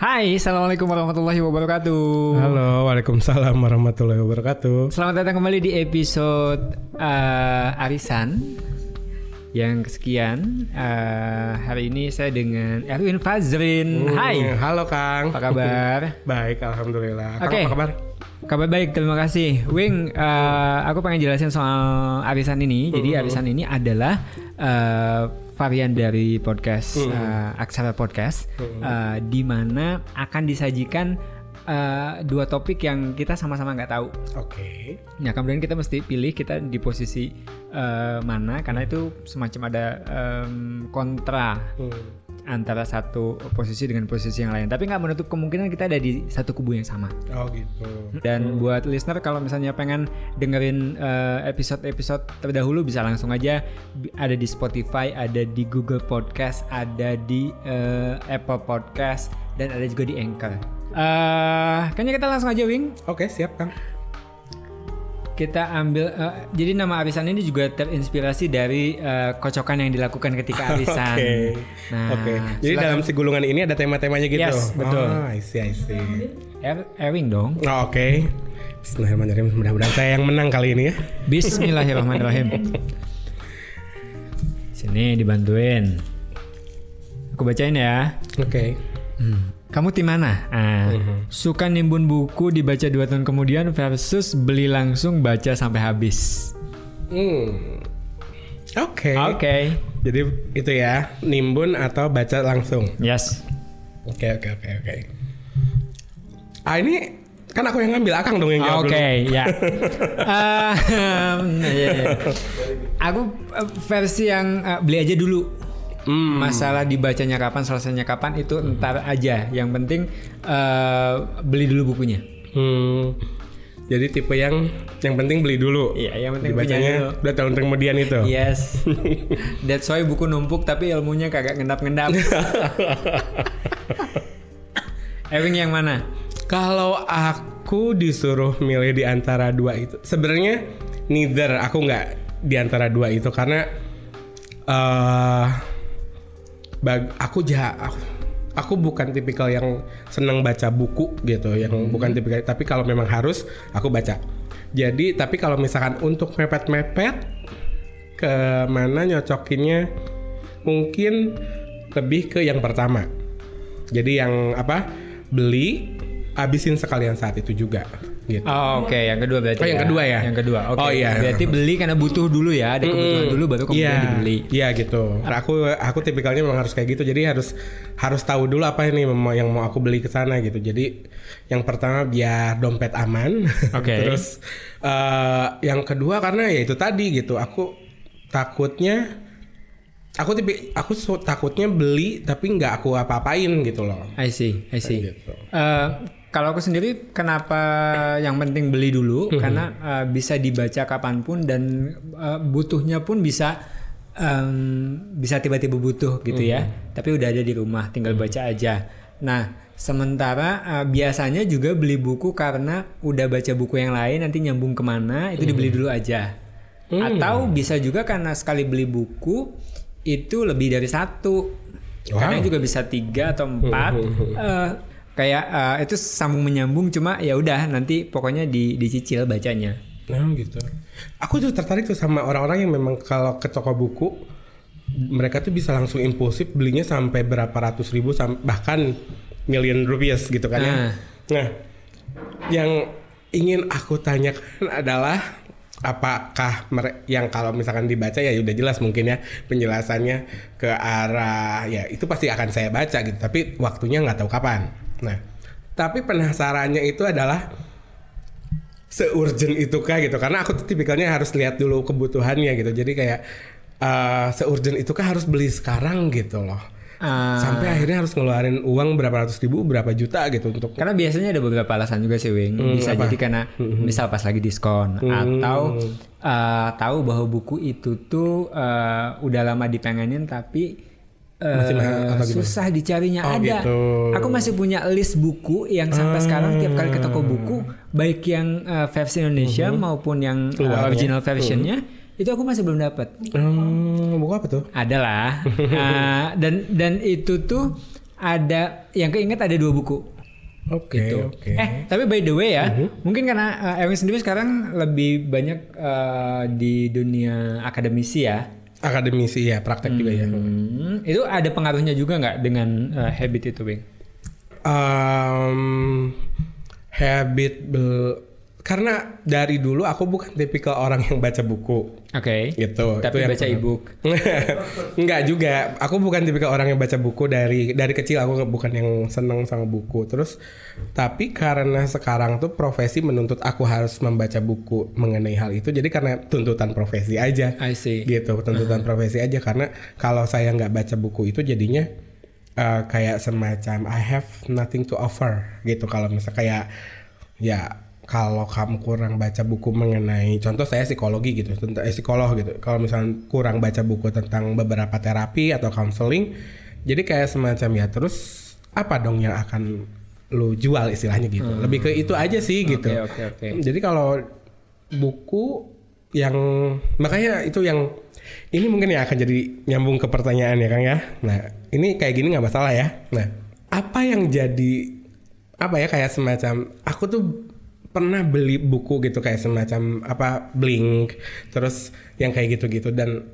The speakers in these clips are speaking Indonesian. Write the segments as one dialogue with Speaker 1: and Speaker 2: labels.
Speaker 1: Hai, assalamualaikum warahmatullahi wabarakatuh.
Speaker 2: Halo, waalaikumsalam warahmatullahi wabarakatuh.
Speaker 1: Selamat datang kembali di episode uh, Arisan yang kesekian. Uh, hari ini saya dengan Erwin Fazrin.
Speaker 2: Hmm,
Speaker 1: Hai,
Speaker 2: Halo Kang.
Speaker 1: apa kabar?
Speaker 2: Baik, alhamdulillah. Kang,
Speaker 1: Oke.
Speaker 2: apa kabar?
Speaker 1: Kabar baik, terima kasih. Wing, uh, aku pengen jelasin soal arisan ini. Jadi arisan ini adalah uh, varian dari podcast uh, Aksara Podcast, uh, di mana akan disajikan uh, dua topik yang kita sama-sama nggak tahu.
Speaker 2: Oke.
Speaker 1: Nah kemudian kita mesti pilih kita di posisi uh, mana, karena itu semacam ada um, kontra
Speaker 2: Hmm.
Speaker 1: Antara satu posisi dengan posisi yang lain. Tapi nggak menutup kemungkinan kita ada di satu kubu yang sama.
Speaker 2: Oh gitu.
Speaker 1: Dan buat listener kalau misalnya pengen dengerin eh, episode-episode terdahulu bisa langsung aja ada di Spotify, ada di Google Podcast, ada di eh, Apple Podcast dan ada juga di Anchor. Eh, kayaknya kita langsung aja Wing.
Speaker 2: Oke, siap Kang.
Speaker 1: Kita ambil eh, jadi nama arisan ini juga terinspirasi dari eh, kocokan yang dilakukan ketika arisan.
Speaker 2: Oke.
Speaker 1: Nah,
Speaker 2: Oke. Jadi
Speaker 1: silakan.
Speaker 2: dalam si gulungan ini ada tema-temanya gitu.
Speaker 1: Yes, betul.
Speaker 2: Oh, I see, I see.
Speaker 1: Er- Ewing dong.
Speaker 2: Oh, Oke. Bismillahirrahmanirrahim. Mudah-mudahan saya yang menang kali ini ya.
Speaker 1: Bismillahirrahmanirrahim. Sini dibantuin. Aku bacain ya.
Speaker 2: Oke.
Speaker 1: Hmm. Kamu tim mana? Ah, Suka nimbun buku dibaca dua tahun kemudian versus beli langsung baca sampai habis.
Speaker 2: Hmm. Oke.
Speaker 1: Oke.
Speaker 2: Jadi itu ya, nimbun atau baca langsung.
Speaker 1: Yes.
Speaker 2: Oke, oke, oke, oke. Ah ini kan aku yang ngambil, Akang dong yang jawab
Speaker 1: Oke, ya. Iya. Aku eh, versi yang eh, beli aja dulu.
Speaker 2: Hmm.
Speaker 1: Masalah dibacanya kapan, selesainya kapan itu ntar aja. Yang penting eh, beli dulu bukunya.
Speaker 2: Hmm. Jadi tipe yang yang penting beli dulu.
Speaker 1: Iya, yang penting
Speaker 2: Dibacanya
Speaker 1: dulu.
Speaker 2: dua tahun kemudian itu.
Speaker 1: Yes. That's why buku numpuk tapi ilmunya kagak ngendap-ngendap. Ewing yang mana?
Speaker 2: Kalau aku disuruh milih di antara dua itu, sebenarnya neither aku nggak di antara dua itu karena eh bag, aku jah aku, aku bukan tipikal yang senang baca buku gitu, yang bukan tipikal. Tapi kalau memang harus, aku baca. Jadi, tapi kalau misalkan untuk mepet-mepet ke mana nyocokinnya, mungkin lebih ke yang pertama. Jadi yang apa beli abisin sekalian saat itu juga gitu.
Speaker 1: Oh, oke, yang kedua berarti.
Speaker 2: Oh, yang kedua ya?
Speaker 1: Yang kedua. Oke.
Speaker 2: Oh, iya.
Speaker 1: Berarti beli karena butuh dulu ya, ada kebutuhan dulu baru kemudian
Speaker 2: Iya,
Speaker 1: dibeli.
Speaker 2: Iya gitu. Aku aku tipikalnya memang harus kayak gitu. Jadi harus harus tahu dulu apa ini yang mau aku beli ke sana gitu. Jadi yang pertama biar dompet aman.
Speaker 1: Oke.
Speaker 2: Terus eh, yang kedua karena ya itu tadi gitu. Aku takutnya aku tipe aku takutnya beli tapi nggak aku apa-apain gitu loh.
Speaker 1: I see, I see.
Speaker 2: Gitu.
Speaker 1: Eh, kalau aku sendiri kenapa yang penting beli dulu
Speaker 2: Mhm.
Speaker 1: karena eh, bisa dibaca kapan pun dan eh, butuhnya pun bisa em, bisa tiba-tiba butuh gitu ya.
Speaker 2: Mhm.
Speaker 1: Tapi udah ada di rumah, tinggal baca aja. Nah, sementara eh, biasanya juga beli buku karena udah baca buku yang lain nanti nyambung ke mana itu
Speaker 2: Mhm.
Speaker 1: dibeli dulu aja. Atau bisa juga karena sekali beli buku itu lebih dari satu. Karena juga bisa tiga atau empat. Eh, kayak eh, itu sambung menyambung cuma ya udah nanti pokoknya di dicicil bacanya.
Speaker 2: Nah gitu. Aku tuh tertarik tuh sama orang-orang yang memang kalau ke toko buku mereka tuh bisa langsung impulsif belinya sampai berapa ratus ribu bahkan million rupiahs gitu kan ya.
Speaker 1: Nah.
Speaker 2: Nah, yang ingin aku tanyakan adalah apakah yang kalau misalkan dibaca ya udah jelas mungkin ya penjelasannya ke arah ya itu pasti akan saya baca gitu tapi waktunya nggak tahu kapan. Nah, tapi penasarannya itu adalah seurgent itu kah gitu? Karena aku tuh tipikalnya harus lihat dulu kebutuhannya gitu. Jadi kayak eh seurgent itu kah harus beli sekarang gitu loh.
Speaker 1: Eh,
Speaker 2: sampai akhirnya harus ngeluarin uang berapa ratus ribu berapa juta gitu untuk
Speaker 1: karena biasanya ada beberapa alasan juga sih Wing. Bisa
Speaker 2: apa?
Speaker 1: jadi karena misal pas lagi diskon atau eh, tahu bahwa buku itu tuh eh, udah lama dipengenin tapi
Speaker 2: Masih atau gimana?
Speaker 1: susah dicarinya
Speaker 2: Oh,
Speaker 1: ada.
Speaker 2: gitu.
Speaker 1: Aku masih punya list buku yang sampai sekarang tiap kali ke toko buku baik yang eh, versi Indonesia maupun yang eh,
Speaker 2: Luarnya.
Speaker 1: original versionnya itu aku masih belum dapat.
Speaker 2: Hmm, buku apa tuh
Speaker 1: Adalah. Uh, dan dan itu tuh ada yang keinget ada dua buku.
Speaker 2: Oke,
Speaker 1: Gitu.
Speaker 2: oke.
Speaker 1: Eh, tapi by the way ya, mungkin karena uh, Erwin sendiri sekarang lebih banyak uh, di dunia akademisi ya.
Speaker 2: Akademisi ya, praktek juga ya.
Speaker 1: Hmm, itu ada pengaruhnya juga nggak dengan uh, habit itu, Bing?
Speaker 2: Um, habit bel- karena dari dulu aku bukan tipikal orang yang baca buku
Speaker 1: Oke.
Speaker 2: gitu.
Speaker 1: Tapi
Speaker 2: Itu yang
Speaker 1: baca e-book.
Speaker 2: Enggak juga. Aku bukan tipikal orang yang baca buku dari dari kecil aku bukan yang seneng sama buku. Terus tapi karena sekarang tuh profesi menuntut aku harus membaca buku mengenai hal itu. Jadi karena tuntutan profesi aja.
Speaker 1: I see.
Speaker 2: Gitu, tuntutan profesi aja karena kalau saya nggak baca buku itu jadinya eh, kayak semacam I have nothing to offer gitu. Kalau misalnya kayak ya kalau kamu kurang baca buku mengenai contoh saya psikologi gitu tentang eh, psikolog gitu kalau misalnya kurang baca buku tentang beberapa terapi atau counseling jadi kayak semacam ya terus apa dong yang akan lu jual istilahnya gitu lebih ke itu aja sih gitu
Speaker 1: Hmm. oke, oke.
Speaker 2: jadi kalau buku yang makanya itu yang ini mungkin ya akan jadi nyambung ke pertanyaan ya Kang ya. Nah, ini kayak gini nggak masalah ya. Nah, apa yang jadi apa ya kayak semacam aku tuh pernah beli buku gitu kayak semacam apa Blink terus yang kayak gitu-gitu dan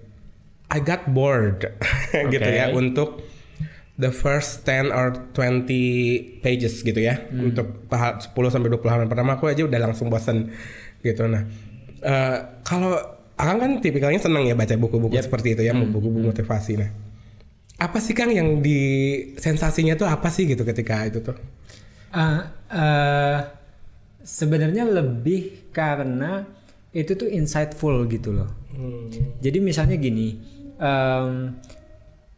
Speaker 2: I got bored gitu ya untuk the first 10 or 20 pages gitu ya untuk tahap 10 sampai 20 halaman pertama aku aja udah langsung bosen gitu. Nah eh, kalau Akang kan tipikalnya senang ya baca buku-buku seperti itu ya buku-buku motivasi. Nah apa sih Kang yang di sensasinya tuh apa sih gitu ketika itu tuh?
Speaker 1: Ah, eh, sebenarnya lebih karena itu tuh insightful gitu loh. Jadi misalnya gini, em,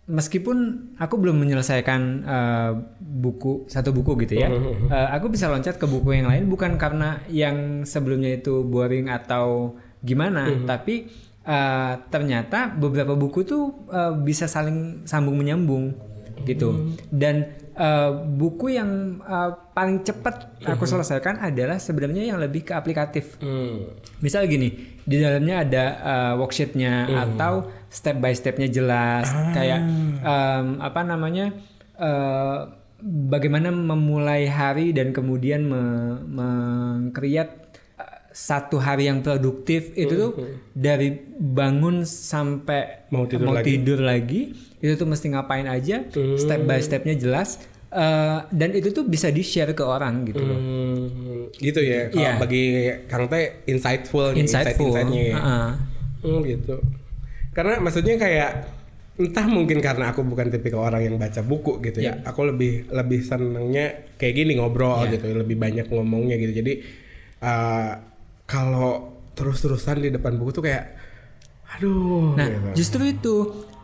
Speaker 1: meskipun aku belum menyelesaikan eh, buku satu buku gitu ya, eh, aku bisa loncat ke buku yang lain bukan karena yang sebelumnya itu boring atau gimana, tapi eh, ternyata beberapa buku tuh eh, bisa saling sambung menyambung gitu. Dan eh, buku yang eh, paling cepat aku selesaikan adalah sebenarnya yang lebih ke aplikatif. Misal gini, di dalamnya ada uh, worksheetnya atau step by stepnya jelas, kayak em, apa namanya, eh, bagaimana memulai hari dan kemudian me- meng-create eh, satu hari yang produktif itu tuh dari bangun sampai
Speaker 2: Mau tidur lagi.
Speaker 1: tidur lagi, itu tuh mesti ngapain aja, step by stepnya jelas. eh, dan itu tuh bisa di share ke orang gitu loh.
Speaker 2: Hmm, gitu ya kalau
Speaker 1: Iya.
Speaker 2: bagi Kang Teh insightful
Speaker 1: Insightful.
Speaker 2: insight-insightnya ya.
Speaker 1: Heeh.
Speaker 2: Hmm, gitu. Karena maksudnya kayak entah mungkin karena aku bukan tipikal orang yang baca buku gitu ya. Aku lebih lebih senengnya kayak gini ngobrol gitu, lebih banyak ngomongnya gitu. Jadi eh, kalau terus-terusan di depan buku tuh kayak aduh
Speaker 1: Nah,
Speaker 2: gitu.
Speaker 1: justru itu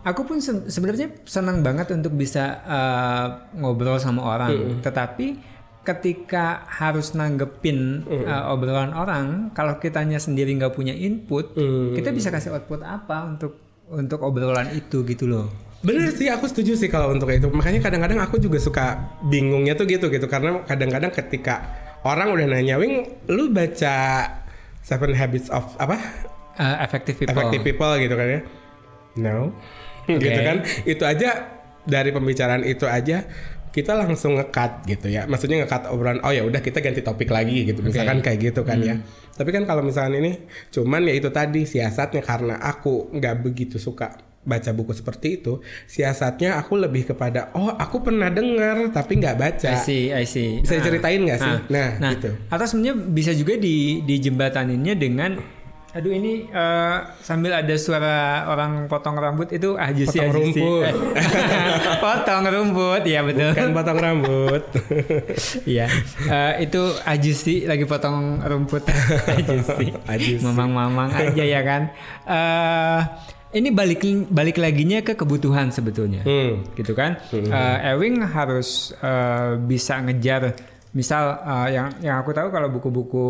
Speaker 1: aku pun se- sebenarnya senang banget untuk bisa uh, ngobrol sama orang. Tetapi ketika harus nanggepin uh, obrolan orang, kalau kitanya sendiri nggak punya input, kita bisa kasih output apa untuk untuk obrolan itu gitu loh.
Speaker 2: Bener sih aku setuju sih kalau untuk itu makanya kadang-kadang aku juga suka bingungnya tuh gitu gitu karena kadang-kadang ketika orang udah nanya Wing lu baca Seven Habits of apa?
Speaker 1: Uh, effective people.
Speaker 2: Effective People gitu kan ya? No. Gitu kan? Itu aja dari pembicaraan itu aja kita langsung ngekat gitu ya. Maksudnya ngekat obrolan oh ya udah kita ganti topik lagi gitu. Misalkan kayak gitu kan ya. Tapi kan kalau misalnya ini cuman ya itu tadi siasatnya karena aku nggak begitu suka baca buku seperti itu siasatnya aku lebih kepada oh aku pernah dengar tapi nggak baca
Speaker 1: I see, I see.
Speaker 2: bisa
Speaker 1: Ah.
Speaker 2: diceritain nggak sih
Speaker 1: Ah.
Speaker 2: nah,
Speaker 1: Nah,
Speaker 2: gitu
Speaker 1: atau sebenarnya bisa juga di dijembataninnya dengan aduh ini eh, sambil ada suara orang potong rambut itu ah juicy
Speaker 2: Potong
Speaker 1: ah, juicy.
Speaker 2: rumput.
Speaker 1: Potong rumput ya betul
Speaker 2: kan potong rambut
Speaker 1: Iya, Eh, itu ajusi lagi potong rumput ajusi.
Speaker 2: Ajusi.
Speaker 1: Mamang-mamang aja ya kan. Eh ini balik balik laginya ke kebutuhan sebetulnya,
Speaker 2: hmm.
Speaker 1: gitu kan? Eh, Ewing harus eh, bisa ngejar, misal eh, yang yang aku tahu kalau buku-buku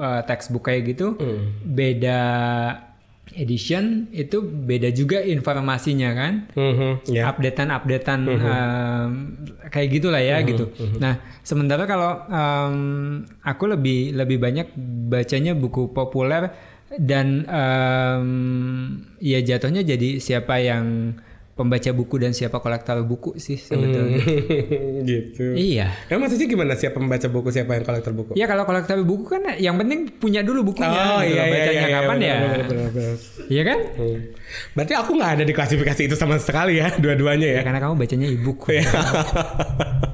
Speaker 1: eh, textbook kayak gitu, beda edition itu beda juga informasinya kan?
Speaker 2: Mhm, ya
Speaker 1: updatean-updatean em, kayak gitulah ya gitu. Nah, sementara kalau em, aku lebih lebih banyak bacanya buku populer dan em, ya jatuhnya jadi siapa yang pembaca buku dan siapa kolektor buku sih sebetulnya.
Speaker 2: gitu.
Speaker 1: Iya.
Speaker 2: Nah, maksudnya gimana siapa pembaca buku siapa yang kolektor buku?
Speaker 1: Ya kalau kolektor buku kan yang penting punya dulu bukunya.
Speaker 2: Oh
Speaker 1: gitu
Speaker 2: iya iya
Speaker 1: Bacanya
Speaker 2: iya, iya
Speaker 1: kapan
Speaker 2: benar,
Speaker 1: ya? Iya kan?
Speaker 2: Hmm. Berarti aku nggak ada di klasifikasi itu sama sekali ya, dua-duanya ya.
Speaker 1: Ya karena kamu bacanya e-book.
Speaker 2: Iya.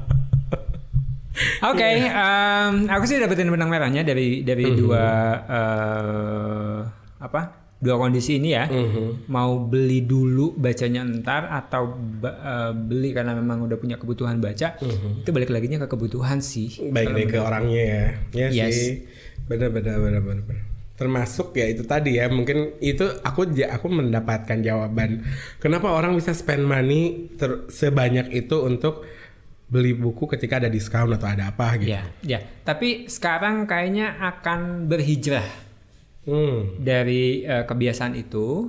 Speaker 1: Oke, em, aku sih dapetin benang merahnya dari dari
Speaker 2: Mhm.
Speaker 1: dua eh, apa? Dua kondisi ini ya.
Speaker 2: Mhm.
Speaker 1: Mau beli dulu bacanya entar atau ba- eh, beli karena memang udah punya kebutuhan baca.
Speaker 2: Mhm.
Speaker 1: Itu balik lagi ke kebutuhan sih.
Speaker 2: Baik deh ke orangnya ya. Ya
Speaker 1: Yes.
Speaker 2: sih. Benar benar benar benar. benar. Termasuk ya itu tadi ya, mungkin itu aku aku mendapatkan jawaban kenapa orang bisa spend money ter- sebanyak itu untuk beli buku ketika ada diskon atau ada apa gitu.
Speaker 1: Ya, ya. Tapi sekarang kayaknya akan berhijrah
Speaker 2: Hmm.
Speaker 1: dari eh, kebiasaan itu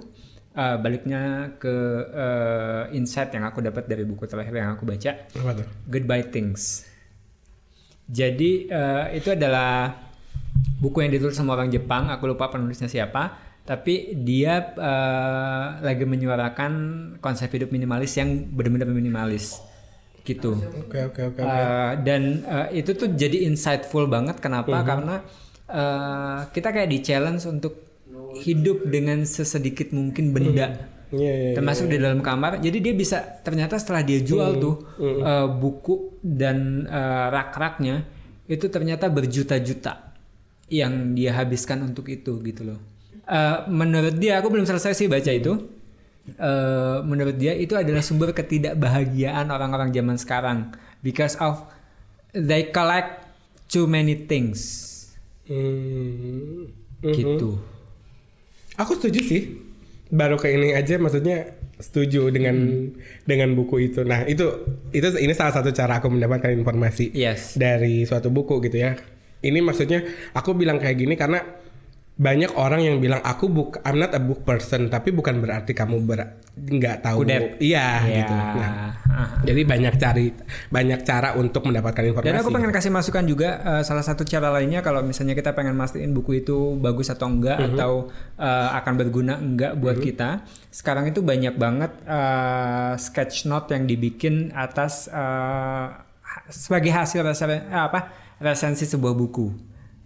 Speaker 1: eh, baliknya ke eh, insight yang aku dapat dari buku terakhir yang aku baca
Speaker 2: Apa tuh?
Speaker 1: Goodbye Things jadi eh, itu adalah buku yang ditulis sama orang Jepang aku lupa penulisnya siapa tapi dia eh, lagi menyuarakan konsep hidup minimalis yang benar-benar minimalis gitu.
Speaker 2: Oke oke oke.
Speaker 1: Uh, dan uh, itu tuh jadi insightful banget. Kenapa? Karena uh, kita kayak di challenge untuk hidup dengan sesedikit mungkin benda.
Speaker 2: Iya iya.
Speaker 1: termasuk di dalam kamar. Jadi dia bisa ternyata setelah dia jual tuh uh, buku dan uh, rak-raknya itu ternyata berjuta-juta yang dia habiskan untuk itu gitu loh. Uh, menurut dia aku belum selesai sih baca itu Eh, menurut dia itu adalah sumber ketidakbahagiaan orang-orang zaman sekarang because of they collect too many things
Speaker 2: Hmm.
Speaker 1: gitu.
Speaker 2: Aku setuju sih. Baru ke ini aja maksudnya setuju dengan dengan buku itu. Nah, itu itu ini salah satu cara aku mendapatkan informasi
Speaker 1: Yes.
Speaker 2: dari suatu buku gitu ya. Ini maksudnya aku bilang kayak gini karena banyak orang yang bilang aku book I'm not a book person tapi bukan berarti kamu ber nggak tahu iya
Speaker 1: Ya.
Speaker 2: gitu nah
Speaker 1: ah.
Speaker 2: jadi banyak cari banyak cara untuk mendapatkan informasi
Speaker 1: Dan aku pengen kasih masukan juga eh, salah satu cara lainnya kalau misalnya kita pengen mastiin buku itu bagus atau enggak atau eh, akan berguna enggak buat kita. Sekarang itu banyak banget eh, sketch note yang dibikin atas eh, ha- sebagai hasil resen- eh, apa resensi sebuah buku.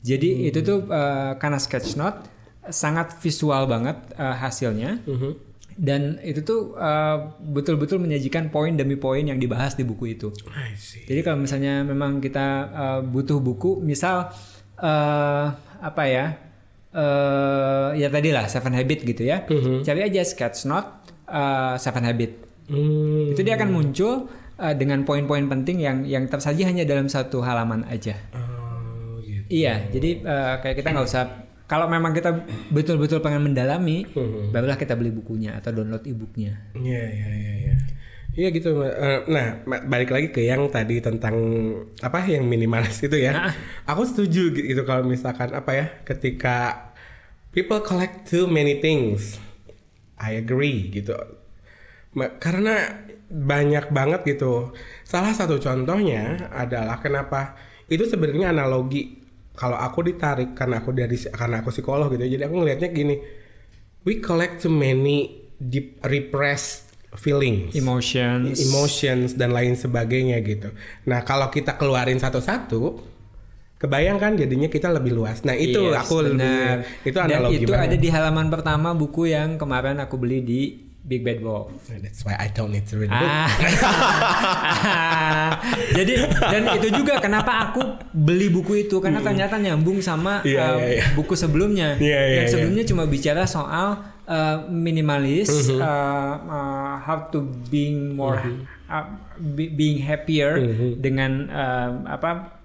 Speaker 1: Jadi itu tuh eh, karena sketch note sangat visual banget eh, hasilnya. Dan itu tuh eh, betul-betul menyajikan poin demi poin yang dibahas di buku itu. Jadi kalau misalnya memang kita uh, butuh buku, misal uh, apa ya, uh, ya tadi lah Seven Habit gitu ya, cari aja sketch note uh, Seven Habit.
Speaker 2: Hmm.
Speaker 1: Itu dia akan muncul uh, dengan poin-poin penting yang yang tersaji hanya dalam satu halaman aja.
Speaker 2: Gitu.
Speaker 1: Iya, jadi uh, kayak kita nggak usah. Kalau memang kita betul-betul pengen mendalami, barulah kita beli bukunya atau download e-booknya.
Speaker 2: Iya iya iya iya. Iya gitu. Eh, Nah, balik lagi ke yang tadi tentang apa yang minimalis itu ya.
Speaker 1: Nah.
Speaker 2: Aku setuju gitu kalau misalkan apa ya, ketika people collect too many things. I agree gitu. Karena banyak banget gitu. Salah satu contohnya adalah kenapa itu sebenarnya analogi kalau aku ditarik karena aku dari karena aku psikolog gitu. ya, Jadi aku ngelihatnya gini. We collect too many deep repressed feelings
Speaker 1: Emotions.
Speaker 2: emotions dan lain sebagainya gitu. Nah kalau kita keluarin satu-satu, kebayang kan jadinya kita lebih luas. Nah itu
Speaker 1: Yes,
Speaker 2: aku
Speaker 1: benar.
Speaker 2: lebih itu
Speaker 1: Dan
Speaker 2: analogi
Speaker 1: itu
Speaker 2: banget.
Speaker 1: ada di halaman pertama buku yang kemarin aku beli di Big Bad Wolf.
Speaker 2: That's why I don't need to read the book.
Speaker 1: Ah. Jadi dan itu juga kenapa aku beli buku itu karena ternyata nyambung sama
Speaker 2: Iya,
Speaker 1: uh,
Speaker 2: iya, iya.
Speaker 1: buku sebelumnya.
Speaker 2: Iya, iya,
Speaker 1: yang
Speaker 2: iya.
Speaker 1: sebelumnya cuma bicara soal uh, minimalis,
Speaker 2: Mhm.
Speaker 1: uh, uh, how to being more uh, be- being happier
Speaker 2: Mhm.
Speaker 1: dengan uh, apa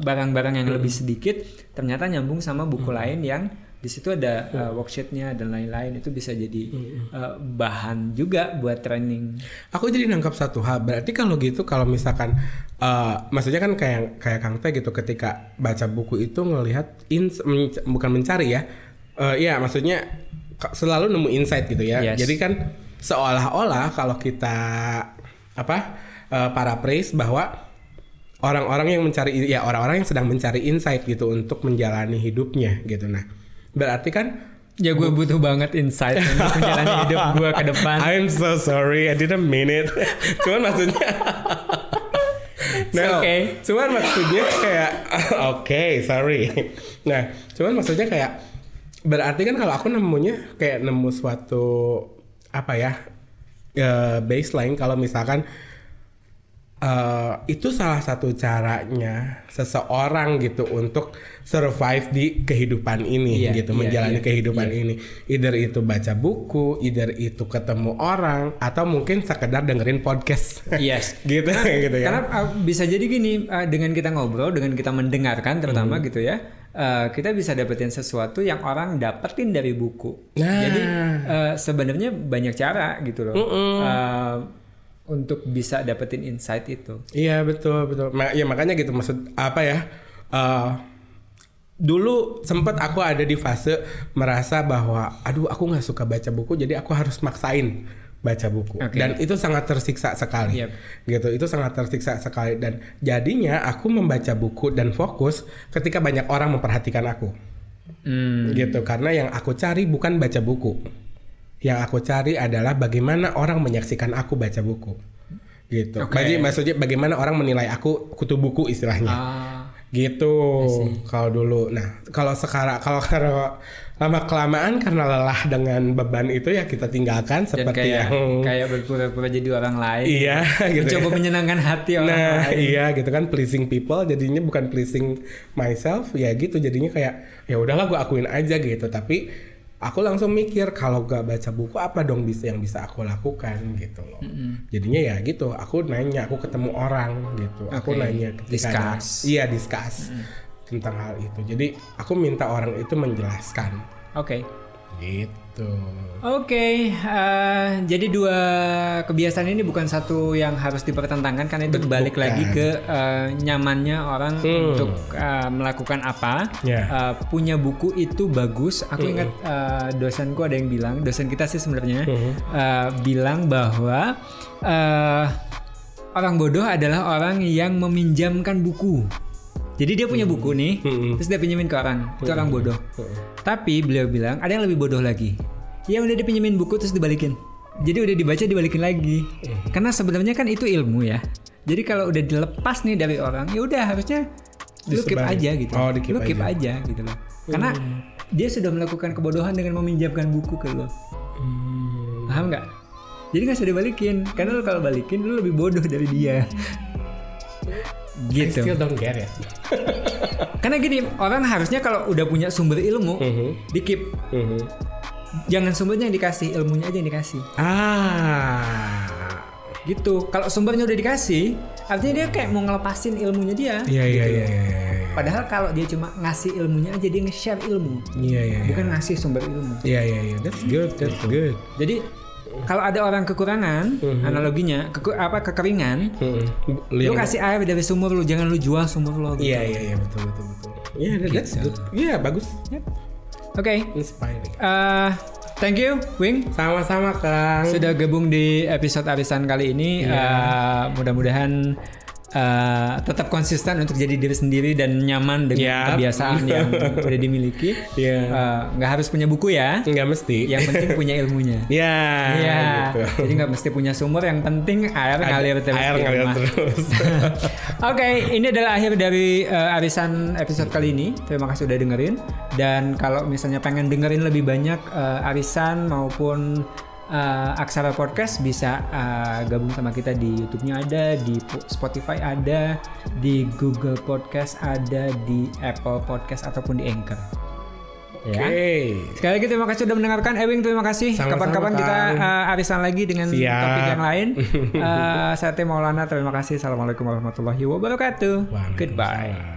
Speaker 1: barang-barang yang lebih
Speaker 2: Mhm.
Speaker 1: sedikit. Ternyata nyambung sama buku lain yang di situ ada uh, worksheetnya dan lain-lain itu bisa jadi
Speaker 2: Mhm.
Speaker 1: uh, bahan juga buat training.
Speaker 2: Aku jadi nangkap satu hal. Berarti kalau gitu kalau misalkan eh, maksudnya kan kayak kayak Kang Teh gitu ketika baca buku itu ngelihat ins men- bukan mencari ya. Eh, ya maksudnya selalu nemu insight gitu ya.
Speaker 1: Yes.
Speaker 2: Jadi kan seolah-olah kalau kita apa eh, paraphrase bahwa orang-orang yang mencari ya orang-orang yang sedang mencari insight gitu untuk menjalani hidupnya gitu. Nah, berarti kan
Speaker 1: Ya gue butuh banget insight untuk menjalani hidup gue ke depan.
Speaker 2: I'm so sorry, I didn't mean it. Cuman maksudnya Nah,
Speaker 1: okay.
Speaker 2: cuman maksudnya kayak oke, sorry. Nah, cuman maksudnya kayak berarti kan kalau aku nemunya kayak nemu suatu apa ya eh, baseline kalau misalkan eh, itu salah satu caranya seseorang gitu untuk survive di kehidupan ini
Speaker 1: Iya,
Speaker 2: gitu
Speaker 1: iya,
Speaker 2: menjalani
Speaker 1: iya,
Speaker 2: kehidupan ini either itu baca buku either itu ketemu orang atau mungkin sekedar dengerin podcast
Speaker 1: Yes.
Speaker 2: gitu gitu ya
Speaker 1: Karena uh, bisa jadi gini uh, dengan kita ngobrol, dengan kita mendengarkan terutama
Speaker 2: Hmm.
Speaker 1: gitu ya, uh, kita bisa dapetin sesuatu yang orang dapetin dari buku.
Speaker 2: Nah.
Speaker 1: Jadi uh, sebenarnya banyak cara gitu loh uh, untuk bisa dapetin insight itu.
Speaker 2: Iya betul betul. Ma- ya makanya gitu maksud apa ya? eh, dulu sempat aku ada di fase merasa bahwa aduh aku nggak suka baca buku jadi aku harus maksain baca buku
Speaker 1: Oke.
Speaker 2: dan itu sangat tersiksa sekali
Speaker 1: Yep.
Speaker 2: gitu itu sangat tersiksa sekali dan jadinya aku membaca buku dan fokus ketika banyak orang memperhatikan aku
Speaker 1: Hmm.
Speaker 2: gitu karena yang aku cari bukan baca buku yang aku cari adalah bagaimana orang menyaksikan aku baca buku gitu
Speaker 1: Oke.
Speaker 2: Bagi- maksudnya bagaimana orang menilai aku kutu buku istilahnya
Speaker 1: Ah,
Speaker 2: gitu kalau dulu nah kalau sekarang kalau kalau lama kelamaan karena lelah dengan beban itu ya kita tinggalkan
Speaker 1: dan
Speaker 2: seperti
Speaker 1: kayak
Speaker 2: yang
Speaker 1: kayak berpura-pura jadi orang lain.
Speaker 2: iya gitu
Speaker 1: Mencoba
Speaker 2: ya.
Speaker 1: menyenangkan hati orang
Speaker 2: Nah
Speaker 1: lain.
Speaker 2: iya gitu kan pleasing people jadinya bukan pleasing myself ya gitu jadinya kayak ya udahlah gue akuin aja gitu tapi aku langsung mikir kalau gak baca buku apa dong bisa yang bisa aku lakukan? Gitu loh. Jadinya ya gitu aku nanya aku ketemu orang gitu. Aku
Speaker 1: Oke,
Speaker 2: nanya ketika ada-
Speaker 1: discuss.
Speaker 2: iya discuss tentang hal itu. Jadi aku minta orang itu menjelaskan.
Speaker 1: Oke.
Speaker 2: gitu
Speaker 1: Oke, eh, jadi dua kebiasaan ini bukan satu yang harus dipertentangkan karena itu balik
Speaker 2: Bukan.
Speaker 1: lagi ke eh, nyamannya orang untuk eh, melakukan apa.
Speaker 2: Ya.
Speaker 1: Eh, punya buku itu bagus. Aku ingat eh, dosenku ada yang bilang, dosen kita sih sebenarnya eh, bilang bahwa eh, orang bodoh adalah orang yang meminjamkan buku. Jadi dia punya buku nih,
Speaker 2: Hmm.
Speaker 1: terus dia pinjemin ke orang, itu orang bodoh. Tapi beliau bilang ada yang lebih bodoh lagi. Yang udah dipinjemin buku terus dibalikin. Jadi udah dibaca dibalikin lagi. Karena sebenarnya kan itu ilmu ya. Jadi kalau udah dilepas nih dari orang, ya udah harusnya lu keep aja gitu.
Speaker 2: Oh, keep
Speaker 1: lu keep
Speaker 2: aja.
Speaker 1: aja. gitu loh. Karena dia sudah melakukan kebodohan dengan meminjamkan buku ke lo.
Speaker 2: Hmm.
Speaker 1: Paham nggak? Jadi nggak usah dibalikin. Karena lu kalau balikin lu lebih bodoh dari dia.
Speaker 2: I
Speaker 1: gitu.
Speaker 2: still don't get it
Speaker 1: Karena gini, orang harusnya kalau udah punya sumber ilmu, di keep.
Speaker 2: Mhm.
Speaker 1: Jangan sumbernya yang dikasih, ilmunya aja yang dikasih.
Speaker 2: ah
Speaker 1: Gitu. Kalau sumbernya udah dikasih, artinya dia kayak mau ngelepasin ilmunya dia.
Speaker 2: Iya iya iya iya iya.
Speaker 1: Padahal kalau dia cuma ngasih ilmunya aja dia nge-share ilmu,
Speaker 2: Iya iya. iya.
Speaker 1: bukan ngasih sumber ilmu.
Speaker 2: Iya iya iya. That's good. That's good.
Speaker 1: Jadi kalau ada orang kekurangan, analoginya keku- apa kekeringan,
Speaker 2: Hmm.
Speaker 1: lu kasih air dari sumur lu, jangan lu jual sumur lu. gitu.
Speaker 2: Iya iya iya betul betul betul. Iya that's good. Iya bagus.
Speaker 1: Oke.
Speaker 2: Inspiring.
Speaker 1: eh, thank you, Wing.
Speaker 2: Sama-sama Kang.
Speaker 1: sudah gabung di episode arisan kali ini. Eh, mudah-mudahan eh, tetap konsisten untuk jadi diri sendiri dan nyaman dengan
Speaker 2: Yap.
Speaker 1: kebiasaan yang udah dimiliki.
Speaker 2: Iya.
Speaker 1: Eh, Nggak harus punya buku ya.
Speaker 2: Nggak mesti.
Speaker 1: Yang penting punya ilmunya.
Speaker 2: Iya.
Speaker 1: Iya.
Speaker 2: gitu.
Speaker 1: Jadi nggak mesti punya sumur. Yang penting air ngalir terus.
Speaker 2: Air ngalir terus.
Speaker 1: Oke, ini adalah akhir dari eh, arisan episode kali ini. Terima kasih udah dengerin. Dan kalau misalnya pengen dengerin lebih banyak eh, arisan maupun eh, Aksara Podcast bisa eh, gabung sama kita di YouTube-nya ada, di Po- Spotify ada, di Google Podcast ada, di Apple Podcast ataupun di Anchor. Ya.
Speaker 2: Oke.
Speaker 1: Sekali lagi terima kasih sudah mendengarkan. Ewing terima kasih. Kapan-kapan kita eh, arisan lagi dengan
Speaker 2: Siap.
Speaker 1: topik yang lain. Eh, saya Tim Maulana terima kasih. Assalamualaikum warahmatullahi wabarakatuh. Goodbye.